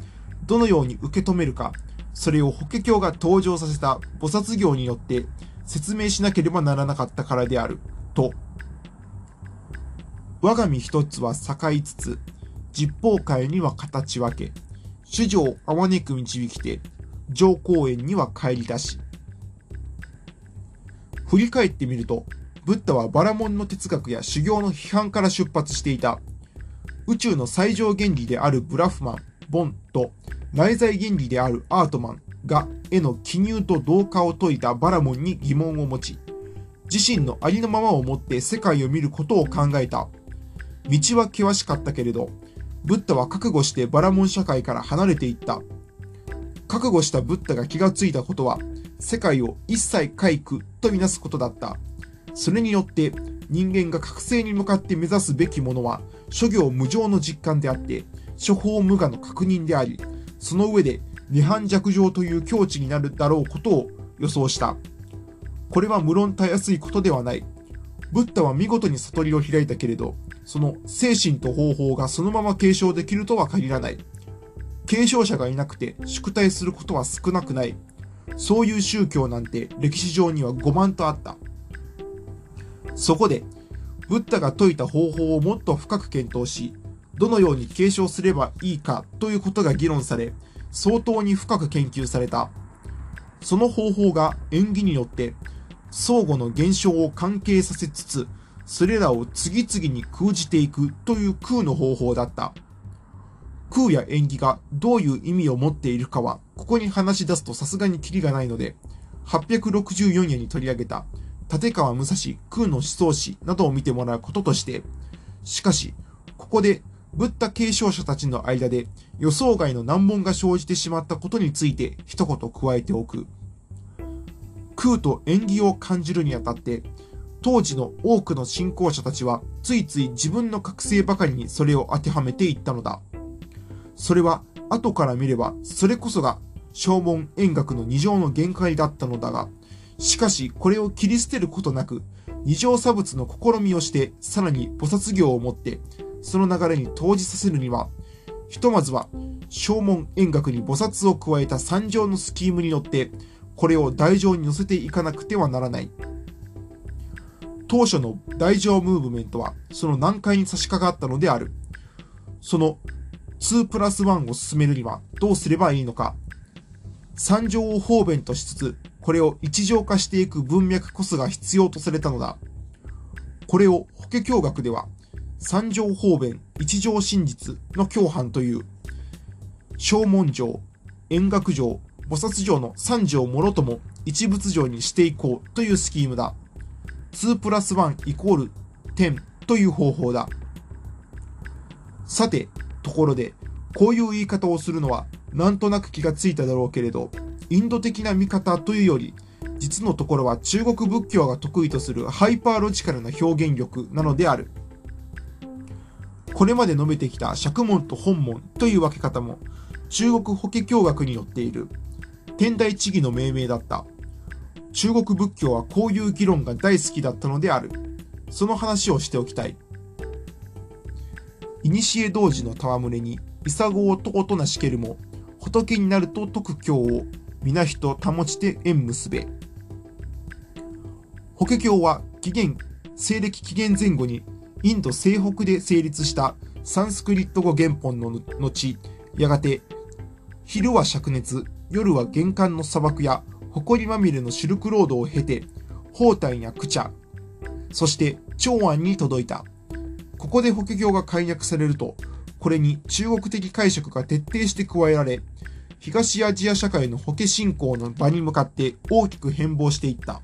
どのように受け止めるか、それを法華経が登場させた菩薩行によって説明しなければならなかったからである、と。我が身一つは栄いつつ、実法界には形分け、主情をあまねく導きて、上公園には帰り出し。振り返ってみると、ブッダはバラモンの哲学や修行の批判から出発していた。宇宙の最上原理であるブラフマン、ボンと内在原理であるアートマンが絵の記入と同化を説いたバラモンに疑問を持ち、自身のありのままをもって世界を見ることを考えた。道は険しかったけれど、ブッダは覚悟してバラモン社会から離れていった。覚悟したブッダが気がついたことは、世界を一切回復とみなすことだった。それによって人間が覚醒に向かって目指すべきものは諸行無常の実感であって、処方無我の確認であり、その上で涅槃弱情という境地になるだろうことを予想した。これは無論たやすいことではない。ブッダは見事に悟りを開いたけれど、その精神と方法がそのまま継承できるとは限らない。継承者がいなくて宿題することは少なくない。そういう宗教なんて歴史上には5万とあった。そこで、ブッダが説いた方法をもっと深く検討し、どのように継承すればいいかということが議論され、相当に深く研究された。その方法が縁起によって相互の現象を関係させつつ、それらを次々に空じていくという空の方法だった。空や縁起がどういう意味を持っているかは、ここに話し出すとさすがにキリがないので、864年に取り上げた立川武蔵空の思想史などを見てもらうこととして、しかし、ここでブッダ継承者たちの間で予想外の難問が生じてしまったことについて一言加えておく。空と縁起を感じるにあたって、当時の多くの信仰者たちはついつい自分の覚醒ばかりにそれを当てはめていったのだ。それは後から見ればそれこそが正門円学の二乗の限界だったのだが、しかしこれを切り捨てることなく、二乗差物の試みをして、さらに菩薩行をもって、その流れに投じさせるには、ひとまずは、正門円学に菩薩を加えた三条のスキームによって、これを大乗に乗せていかなくてはならない。当初の大乗ムーブメントは、その難解に差し掛かったのである。その2プラス1を進めるにはどうすればいいのか。三条を方便としつつ、これを一乗化していく文脈こそが必要とされたのだ。これを法華経学では、三条方便一条真実の共犯という、正門城、円覚城、菩薩城の三条もろとも一仏城にしていこうというスキームだ。2プラス1イコール10という方法だ。さて、ところで、こういう言い方をするのはなんとなく気がついただろうけれど、インド的な見方というより、実のところは中国仏教が得意とするハイパーロジカルな表現力なのである。これまで述べてきた釈門と本門という分け方も中国法華経学によっている天台地義の命名だった。中国仏教はこういう議論が大好きだったのである。その話をしておきたい。古道寺の戯れに、いさごをとことなしけるも、仏になると徳教を、皆人保ちて縁結べ。法華経は紀元、西暦紀元前後にインド西北で成立したサンスクリット語原本の後、やがて昼は灼熱、夜は玄関の砂漠や埃まみれのシルクロードを経て、包帯やクチャ、そして長安に届いた。ここで法華経が解約されると、これに中国的解釈が徹底して加えられ、東アジア社会の法華信仰の場に向かって大きく変貌していった。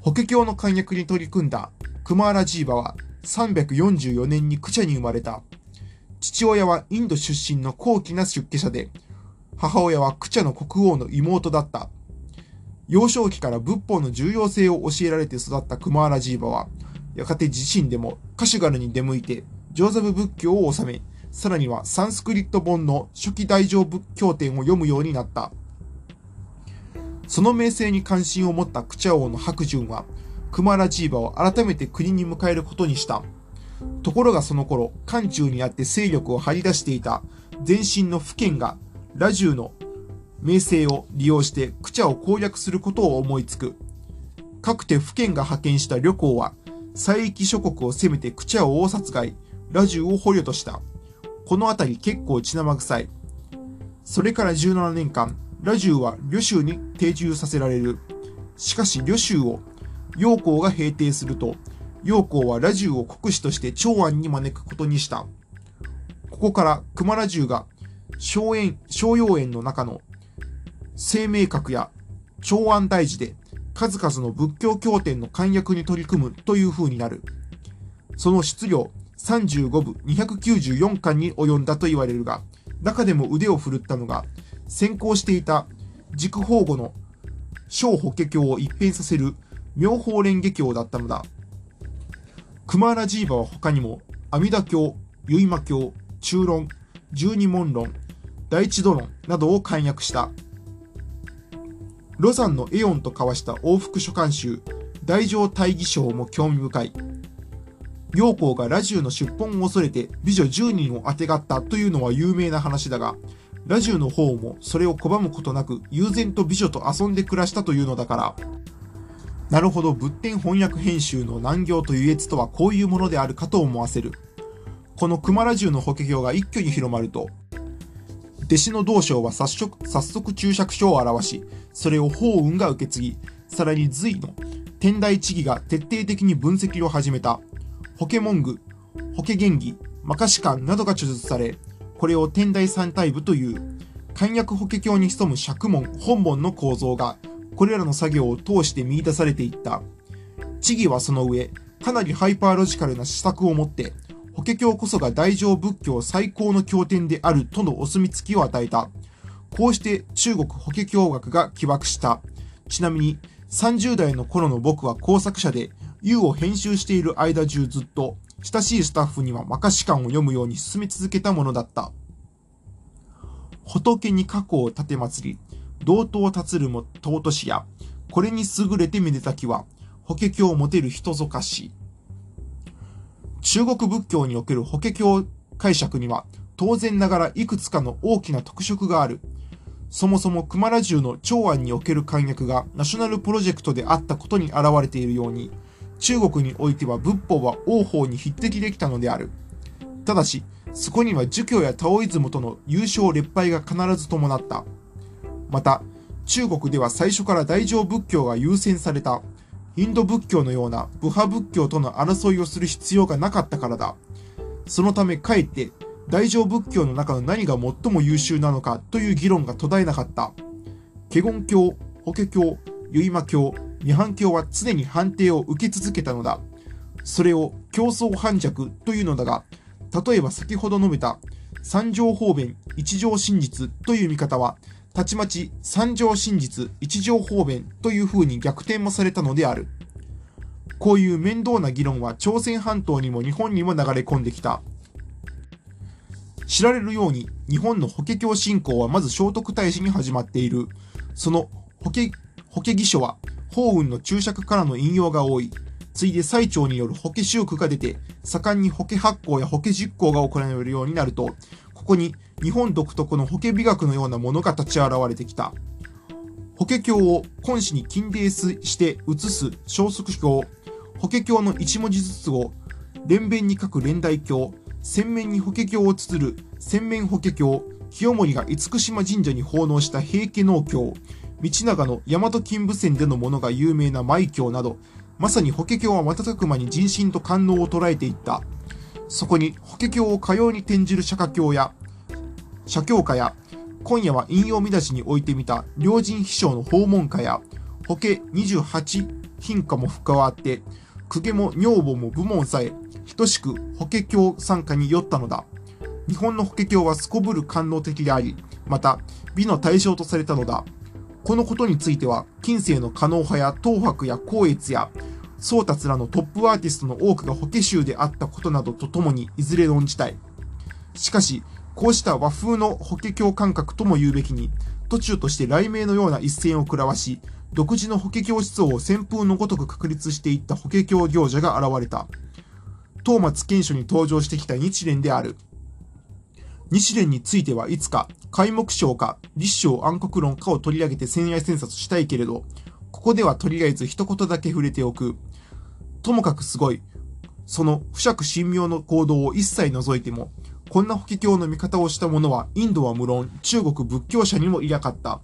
法華経の解約に取り組んだクマーラジーバは344年にクチャに生まれた。父親はインド出身の高貴な出家者で、母親はクチャの国王の妹だった。幼少期から仏法の重要性を教えられて育ったクマーラジーバは、やがて自身でもカシュガルに出向いて、上座部仏教を収め、さらにはサンスクリット本の初期大乗仏教典を読むようになった。その名声に関心を持ったクチャ王の白順は、クマラジーバを改めて国に迎えることにした。ところがその頃、漢中にあって勢力を張り出していた前身の府県がラジューの名声を利用してクチャを攻略することを思いつく。かくて府県が派遣した旅行は、西域諸国を攻めてクチャを大殺害、ラジュを捕虜とした。この辺り結構血生臭い。それから17年間、ラジュは旅州に定住させられる。しかし旅州を陽光が平定すると、陽光はラジュを国司として長安に招くことにした。ここから熊ラジュが荘園、荘陽園の中の生命閣や長安大寺で数々の仏教経典の簡約に取り組むという風になる。その質量35部294巻に及んだと言われるが、中でも腕を振るったのが、先行していた軸法語の小法華経を一変させる妙法蓮華経だったのだ。クマーラジーバは他にも、阿弥陀経、結馬経、中論、十二門論、第一度論などを簡約した。ロザンのエオンと交わした往復書簡集、大乗大義章も興味深い。陽光がラジューの出本を恐れて美女10人をあてがったというのは有名な話だが、ラジューの方もそれを拒むことなく悠然と美女と遊んで暮らしたというのだから、なるほど仏典翻訳編集の難行と優越とはこういうものであるかと思わせる。この熊ラジュの法華経が一挙に広まると、弟子の道将は早速早速注釈書を表し、それを法雲が受け継ぎ、さらに隋の天台地義が徹底的に分析を始めた。法華文具、法華元義、マカシカンなどが著述され、これを天台三体部という、簡約法華経に潜む釈門、本門の構造が、これらの作業を通して見出されていった。地義はその上、かなりハイパーロジカルな施策を持って、法華経こそが大乗仏教最高の経典であるとのお墨付きを与えた。こうして中国法華経学が起爆した。ちなみに30代の頃の僕は工作者で U を編集している間中ずっと親しいスタッフにはマカシカンを読むように進め続けたものだった。仏に過去を立て祭り、同等を立つるも尊しや、これに優れてめでたきは、法華経を持てる人ぞかし。中国仏教における法華経解釈には、当然ながらいくつかの大きな特色がある。そもそも熊ラ中の長安における簡約がナショナルプロジェクトであったことに現れているように、中国においては仏法は王法に匹敵できたのである。ただし、そこには儒教やタオイズムとの優勝劣敗が必ず伴った。また、中国では最初から大乗仏教が優先された。インド仏教のような部派仏教との争いをする必要がなかったからだ。そのためかえって大乗仏教の中の何が最も優秀なのかという議論が途絶えなかった。華厳教、法華経、結馬教、涅槃教は常に判定を受け続けたのだ。それを競争反弱というのだが、例えば先ほど述べた三条方便一条真実という見方は、たちまち三条真実一条方便という風に逆転もされたのである。こういう面倒な議論は朝鮮半島にも日本にも流れ込んできた。知られるように日本の法華経信仰はまず聖徳太子に始まっている。その法華法華義書は法雲の注釈からの引用が多い。ついで最長による法華宗句が出て、盛んに法華発行や法華実行が行われるようになると、ここに日本独特の法華美学のようなものが立ち現れてきた。法華経を根子に金泥して写す小則経、法華経の一文字ずつを連弁に書く連代経、洗面に法華経を綴る洗面法華経、清盛が厳島神社に奉納した平家農協、道長の大和金武線でのものが有名な舞教など、まさに法華経は瞬く間に人心と官能を捉えていった。そこに法華経をかように転じる釈迦経や、写経家や、今夜は引用見出しに置いてみた良人秘書の訪問家や、法華28品化も深わって、公家も女房も部門さえ、等しく法華経参加に酔ったのだ。日本の法華経はすこぶる官能的であり、また美の対象とされたのだ。このことについては、近世の可能派や東博や光悦や、宗達らのトップアーティストの多くが法華宗であったことなどとともにいずれ論じたい。しかし、こうした和風の法華経感覚とも言うべきに、途中として雷鳴のような一線を食らわし、独自の法華経思想を旋風のごとく確立していった法華経行者が現れた。東松賢書に登場してきた日蓮である。日蓮についてはいつか開目章か立章暗黒論かを取り上げて専愛詮察したいけれど、ここではとりあえず一言だけ触れておく。ともかくすごい。その不釈神妙の行動を一切除いても、こんな法華経の見方をした者はインドは無論中国仏教者にもいなかった。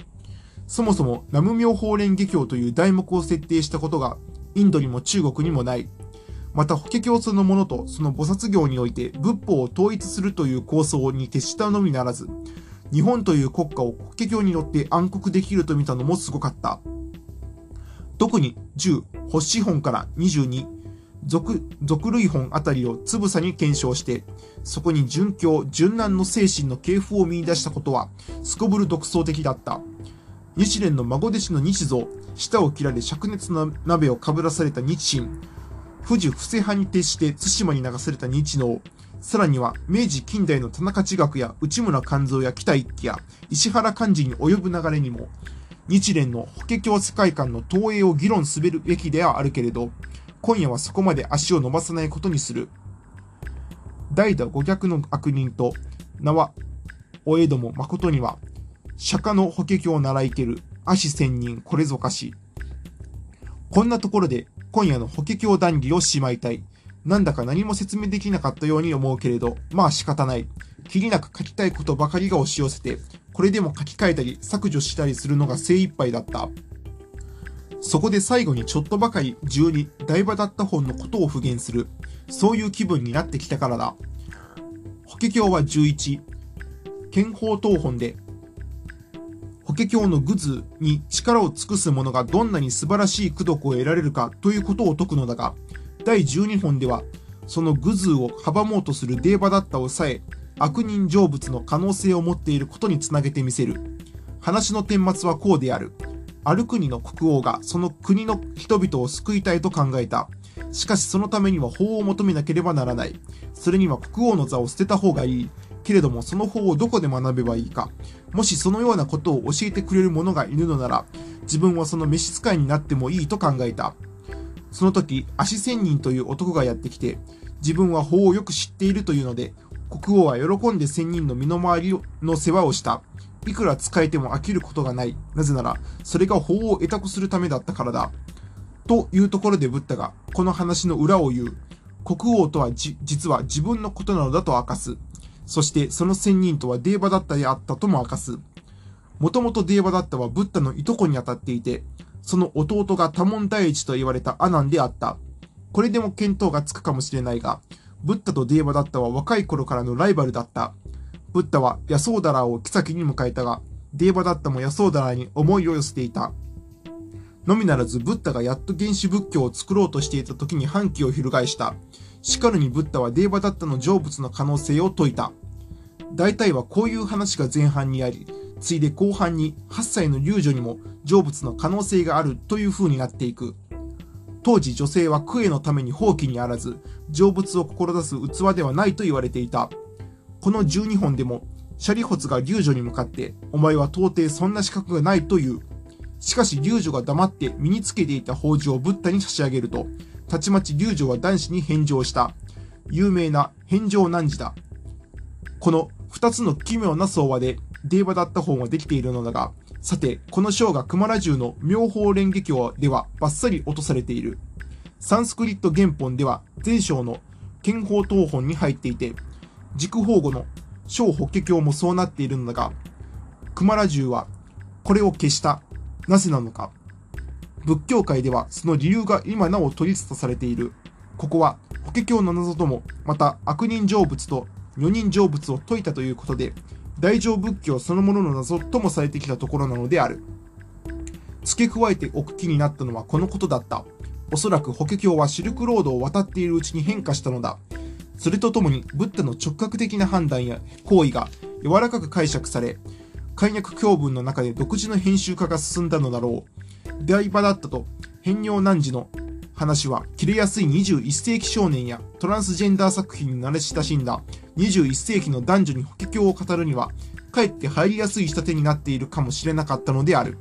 そもそも南無妙法蓮華経という題目を設定したことがインドにも中国にもない。また、法華経そのものとその菩薩行において仏法を統一するという構想に徹したのみならず、日本という国家を法華経によって暗黒できると見たのもすごかった。特に10、星本から22、俗、俗類本あたりをつぶさに検証して、そこに純教、純難の精神の系譜を見出したことは、すこぶる独創的だった。日蓮の孫弟子の日像、舌を切られ灼熱の鍋をかぶらされた日清、富士布施派に徹して対馬に流された日能、さらには明治近代の田中地学や内村勘蔵や北一揆や石原幹事に及ぶ流れにも、日蓮の法華経世界観の投影を議論すべるべきではあるけれど、今夜はそこまで足を伸ばさないことにする。代打五逆の悪人と名は、お江戸も誠には、釈迦の法華経を習いける、足千人これぞかし。こんなところで今夜の法華経談義をしまいたい。なんだか何も説明できなかったように思うけれど、まあ仕方ない。きりなく書きたいことばかりが押し寄せて、これでも書き換えたり削除したりするのが精一杯だった。そこで最後にちょっとばかり12大場だった本のことを復元する。そういう気分になってきたからだ。法華経は11、憲法等本で法華経の愚図に力を尽くす者がどんなに素晴らしい功徳を得られるかということを説くのだが、第12本では、その愚図を阻もうとするデーバダッタをさえ、悪人成仏の可能性を持っていることにつなげてみせる。話の顛末はこうである。ある国の国王がその国の人々を救いたいと考えた。しかしそのためには法を求めなければならない。それには国王の座を捨てた方がいい。けれどもその法をどこで学べばいいか。もしそのようなことを教えてくれる者がいるのなら、自分はその召使いになってもいいと考えた。その時、足仙人という男がやってきて、自分は法をよく知っているというので、国王は喜んで仙人の身の回りの世話をした。いくら使えても飽きることがない。なぜなら、それが法を得得するためだったからだ。というところでブッダが、この話の裏を言う。国王とは実は自分のことなのだと明かす。そしてその仙人とはデーバダッタであったとも明かす。もともとデーバダッタはブッダのいとこにあたっていて、その弟が多門第一と言われたアナンであった。これでも見当がつくかもしれないが、ブッダとデーバダッタは若い頃からのライバルだった。ブッダはヤソーダラーを妃に迎えたが、デーバダッタもヤソーダラーに思いを寄せていた。のみならず、ブッダがやっと原始仏教を作ろうとしていた時に反旗を翻した。しかるにブッダはデーバダッタの成仏の可能性を説いた。大体はこういう話が前半にあり、ついで後半に8歳の流女にも成仏の可能性があるという風になっていく。当時女性はクエのために放棄にあらず、成仏を志す器ではないと言われていた。この12本でも、シャリホツが龍女に向かって、お前は到底そんな資格がないという。しかし龍女が黙って身につけていた宝珠をブッダに差し上げると、たちまち龍女は男子に返上した。有名な返上難事だ。この二つの奇妙な相和で、デーバだった本はできているのだが、さて、この章が熊ラ中の妙法蓮華経ではバッサリ落とされている。サンスクリット原本では前章の憲法等本に入っていて、軸法語の小法華経もそうなっているのだが、熊ラ中はこれを消した。なぜなのか。仏教界ではその理由が今なお取り沙汰されている。ここは法華経の謎とも、また悪人成仏と女人成仏を説いたということで、大乗仏教そのものの謎ともされてきたところなのである。付け加えておく気になったのはこのことだった。おそらく法華経はシルクロードを渡っているうちに変化したのだ。それとともに、ブッダの直角的な判断や行為が柔らかく解釈され、解約教文の中で独自の編集化が進んだのだろう。大場だったと、変容難事の話は切れやすい21世紀少年やトランスジェンダー作品に慣れ親しんだ21世紀の男女に法華経を語るにはかえって入りやすい仕立てになっているかもしれなかったのである。